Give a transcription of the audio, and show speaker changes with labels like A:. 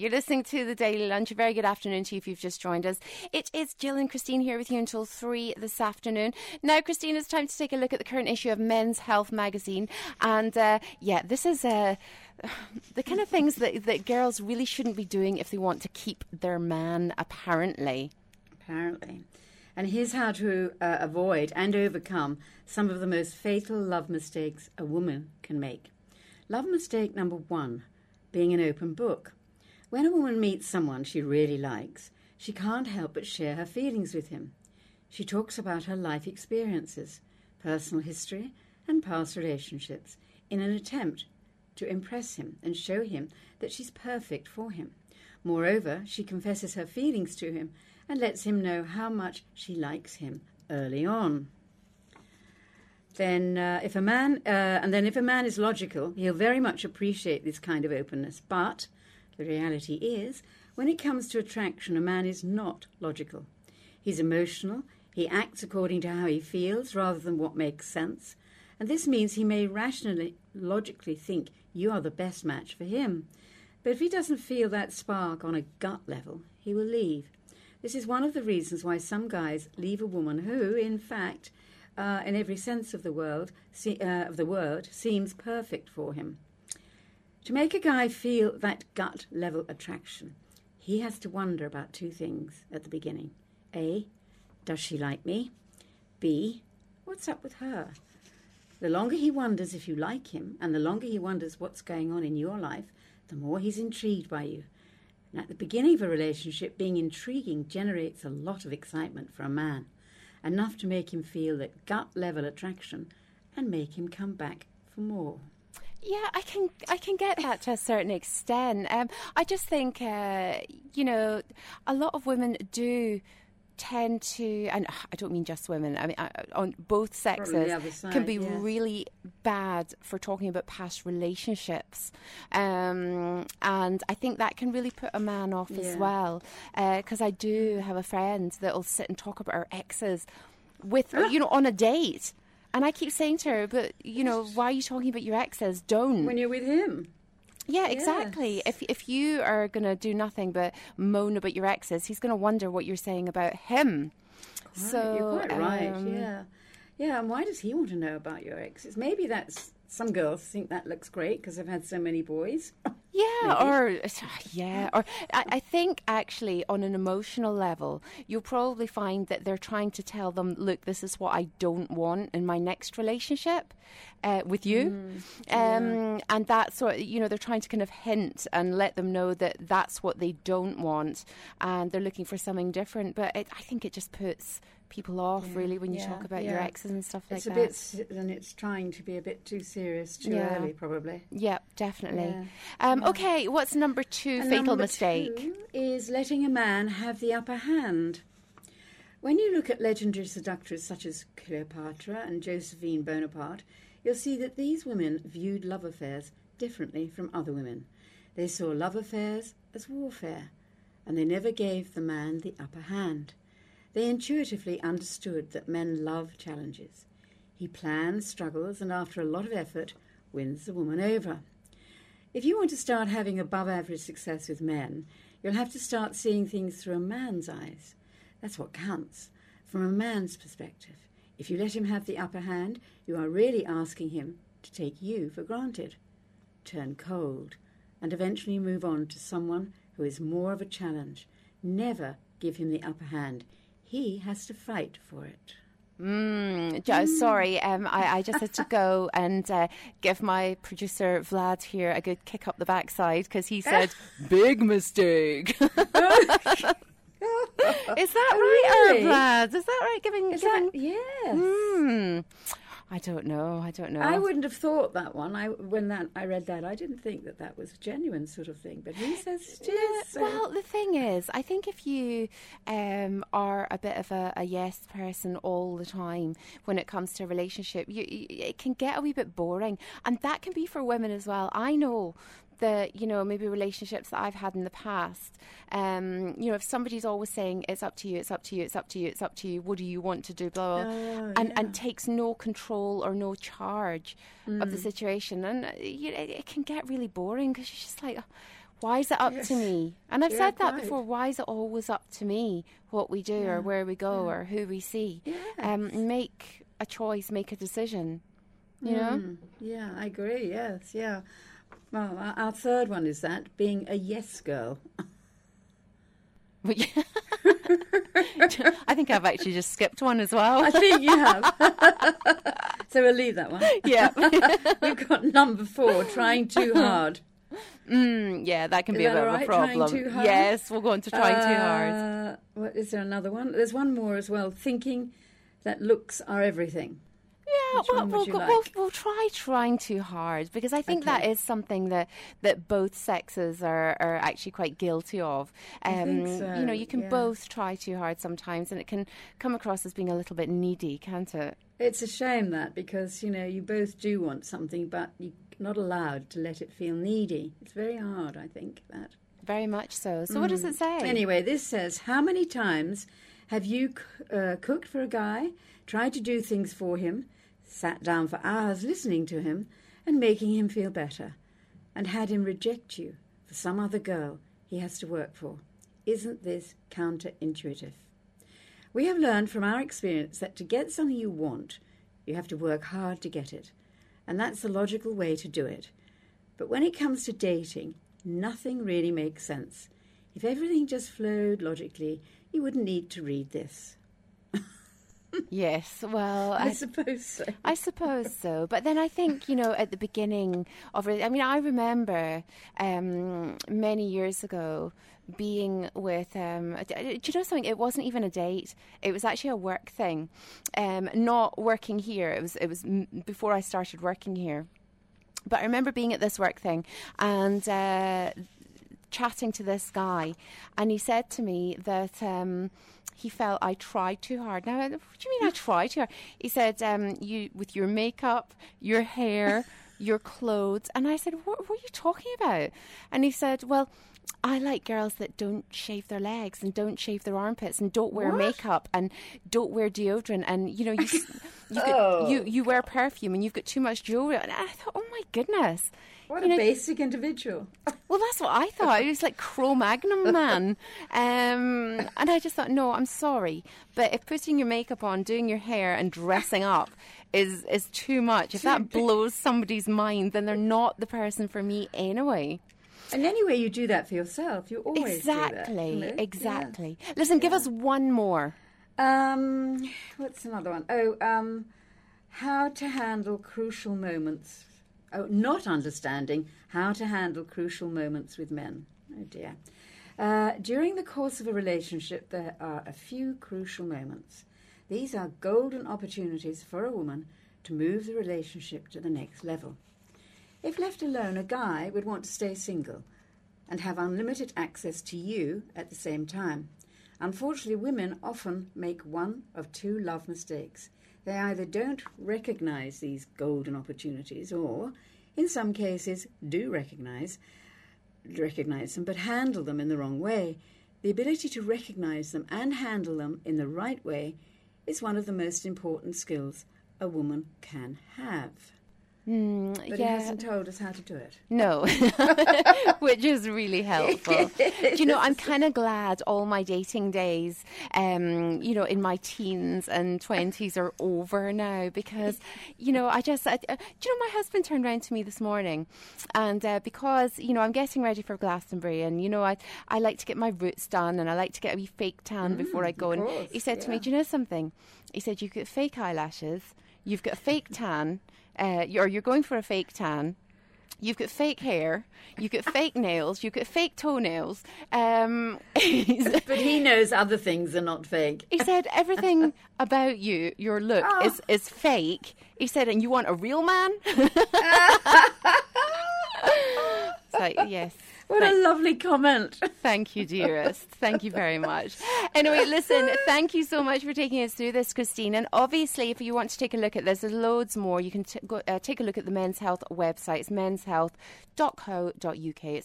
A: You're listening to the Daily Lunch. A very good afternoon to you if you've just joined us. It is Jill and Christine here with you until three this afternoon. Now, Christine, it's time to take a look at the current issue of Men's Health magazine. And uh, yeah, this is uh, the kind of things that, that girls really shouldn't be doing if they want to keep their man, apparently.
B: Apparently. And here's how to uh, avoid and overcome some of the most fatal love mistakes a woman can make. Love mistake number one being an open book. When a woman meets someone she really likes, she can't help but share her feelings with him. She talks about her life experiences, personal history, and past relationships in an attempt to impress him and show him that she's perfect for him. Moreover, she confesses her feelings to him and lets him know how much she likes him early on. Then, uh, if a man, uh, and then if a man is logical, he'll very much appreciate this kind of openness. But the reality is, when it comes to attraction, a man is not logical. He's emotional, he acts according to how he feels rather than what makes sense, and this means he may rationally, logically think you are the best match for him. But if he doesn't feel that spark on a gut level, he will leave. This is one of the reasons why some guys leave a woman who, in fact, uh, in every sense of the world, see, uh, of the word, seems perfect for him. To make a guy feel that gut level attraction, he has to wonder about two things at the beginning. A, does she like me? B, what's up with her? The longer he wonders if you like him, and the longer he wonders what's going on in your life, the more he's intrigued by you. And at the beginning of a relationship, being intriguing generates a lot of excitement for a man, enough to make him feel that gut level attraction and make him come back for more.
A: Yeah, I can I can get that to a certain extent. Um, I just think uh, you know a lot of women do tend to, and I don't mean just women. I mean, uh, on both sexes
B: side,
A: can be
B: yeah.
A: really bad for talking about past relationships, um, and I think that can really put a man off as well. Because I do have a friend that will sit and talk about her exes with
B: Ah.
A: you know on a date. And I keep saying to her, but you know, why are you talking about your exes? Don't.
B: When you're with him,
A: Yeah, exactly.
B: Yes.
A: If if you are going to do nothing but moan about your exes, he's going to wonder what you're saying about him. So
B: you're quite right.
A: um,
B: Yeah, yeah. And why does he want to know about your exes? Maybe that's some girls think that looks great because they've had so many boys.
A: Yeah, or yeah, or I, I think actually on an emotional level, you'll probably find that they're trying to tell them, look, this is what I don't want in my next relationship uh, with you, um, and that's sort. You know, they're trying to kind of hint and let them know that that's what they don't want, and they're looking for something different. But it, I think it just puts people off really when you
B: yeah,
A: talk about your
B: yeah.
A: exes and stuff like that.
B: it's a
A: that.
B: bit, and it's trying to be a bit too serious too
A: Yeah.
B: early, probably.
A: yeah, definitely.
B: Yeah.
A: Um, Okay, what's number two
B: And
A: fatal
B: number
A: mistake?
B: two is letting a man have the upper hand. When you look at legendary seductresses such as Cleopatra and Josephine Bonaparte, you'll see that these women viewed love affairs differently from other women. They saw love affairs as warfare, and they never gave the man the upper hand. They intuitively understood that men love challenges. He plans, struggles, and after a lot of effort, wins the woman over. If you want to start having above average success with men, you'll have to start seeing things through a man's eyes. That's what counts, from a man's perspective. If you let him have the upper hand, you are really asking him to take you for granted, turn cold, and eventually move on to someone who is more of a challenge. Never give him the upper hand. He has to fight for it.
A: Mm, Jo- sorry, um, I, I just had to go and uh, give my producer Vlad here a good kick up the backside because he said, "Big mistake." Is that right,
B: really?
A: Vlad? Is that right? Giving,
B: Is
A: giving.
B: that yes?
A: Hmm. I don't know. I don't know.
B: I wouldn't have thought that one. I when that I read that, I didn't think that that was a genuine sort of thing. But he says it
A: Yeah,
B: so-
A: well, the thing is, I think if you um, are a bit of a, a yes person all the time when it comes to a relationship, you, you, it can get a wee bit boring, and that can be for women as well. I know that you know maybe relationships that I've had in the past. Um, you know, if somebody's always saying it's up to you, it's up to you, it's up to you, it's up to you. What do you want to do? Blah blah,
B: Oh,
A: and
B: yeah.
A: and takes no control or no charge of the situation, and uh, you know, it, it can get really boring because you're just like. Why is it up
B: Yes.
A: to me? And I've
B: Yeah,
A: said that before. Why is it always up to me what we do or where we go or who we see? Um, make a choice, make a decision. You know?
B: Mm, yeah, I agree. Yes, yeah. Well, our, our third one is that being a yes girl.
A: I think I've actually just skipped one as well.
B: I think you have. so we'll leave that one.
A: yeah.
B: We've got number four, trying too hard.
A: Mm, yeah, that can
B: Is
A: be a bit
B: all
A: of a
B: right, trying
A: problem.
B: too hard?
A: Yes, we'll go on to trying too hard.
B: Uh, What is there another one? There's one more as well. Thinking that looks are everything.
A: Yeah, well, we'll,
B: like?
A: we'll, we'll try trying too hard because I think that
B: Okay.
A: is something that, that both sexes are, are actually quite guilty of. Um,
B: think
A: You know, you can
B: yeah.
A: both try too hard sometimes, and it can come across as being a little bit needy, can't it?
B: It's a shame that because you know you both do want something, but you're not allowed to let it feel needy. It's very hard, I think that.
A: Very much so. So, what does it say?
B: Anyway, this says, How many times have you uh, cooked for a guy, tried to do things for him, sat down for hours listening to him and making him feel better, and had him reject you for some other girl he has to work for? Isn't this counterintuitive? We have learned from our experience that to get something you want, you have to work hard to get it. And that's the logical way to do it. But when it comes to dating, nothing really makes sense. If everything just flowed logically, you wouldn't need to read this.
A: Yes, well,
B: I
A: I,
B: suppose so.
A: I suppose so. But then I think, you know, at the beginning of it, I mean, I remember um, many years ago being with, um, do you know something? It wasn't even a date. It was actually a work thing. Um, not working here. It was, it was before I started working here. But I remember being at this work thing and uh, chatting to this guy, and he said to me that um, he felt I tried too hard. Now, what do you mean I tried too hard? He said, um, "You with your makeup, your hair, your clothes," and I said, "What, what are you talking about?" And he said, "Well." I like girls that don't shave their legs and don't shave their armpits and don't wear
B: What?
A: makeup and don't wear deodorant and you know you you, got,
B: Oh.
A: you you wear perfume and you've got too much jewelry and I thought oh my goodness
B: What
A: You
B: a
A: know,
B: basic individual.
A: well, that's what I thought. It was like Cro-Magnon man. Um, and I just thought, no, I'm sorry. But if putting your makeup on, doing your hair and dressing up is, is too much, if that blows somebody's mind, then they're not the person for me anyway.
B: And anyway, you do that for yourself. You always do that,
A: exactly. Exactly. Listen, give us one more.
B: Um, what's another one? Oh, um, how to handle crucial moments. Oh, not understanding how to handle crucial moments with men. Oh dear. Uh, during the course of a relationship, there are a few crucial moments. These are golden opportunities for a woman to move the relationship to the next level. If left alone, a guy would want to stay single and have unlimited access to you at the same time. Unfortunately, women often make one of two love mistakes. They either don't recognize these golden opportunities or, in some cases, do recognize recognize them but handle them in the wrong way. The ability to recognize them and handle them in the right way is one of the most important skills a woman can have.
A: Mm,
B: But
A: yeah.
B: he hasn't told us how to do it.
A: No, which is really helpful. Do you know, I'm kind of glad all my dating days, um, you know, in my teens and 20s are over now because, you know, I just, I, uh, do you know, my husband turned around to me this morning and uh, because, you know, I'm getting ready for Glastonbury and, you know, I, I like to get my roots done and I like to get a wee fake tan before I go. And
B: course,
A: he said to me, do you know something? He said, you've got fake eyelashes, you've got a fake tan, uh, you're, you're going for a fake tan. You've got fake hair, you've got fake nails, you've got fake toenails. Um,
B: But he knows other things are not fake.
A: He said everything about you, your look,
B: Oh.
A: is, is fake. He said, and you want a real man? Yes.
B: What a lovely comment.
A: Thank you, dearest. Thank you very much. Anyway, listen, thank you so much for taking us through this, Christine. And obviously, if you want to take a look at this, there's loads more. You can t- go, uh, take a look at the Men's Health website. It's menshealth.co.uk. It's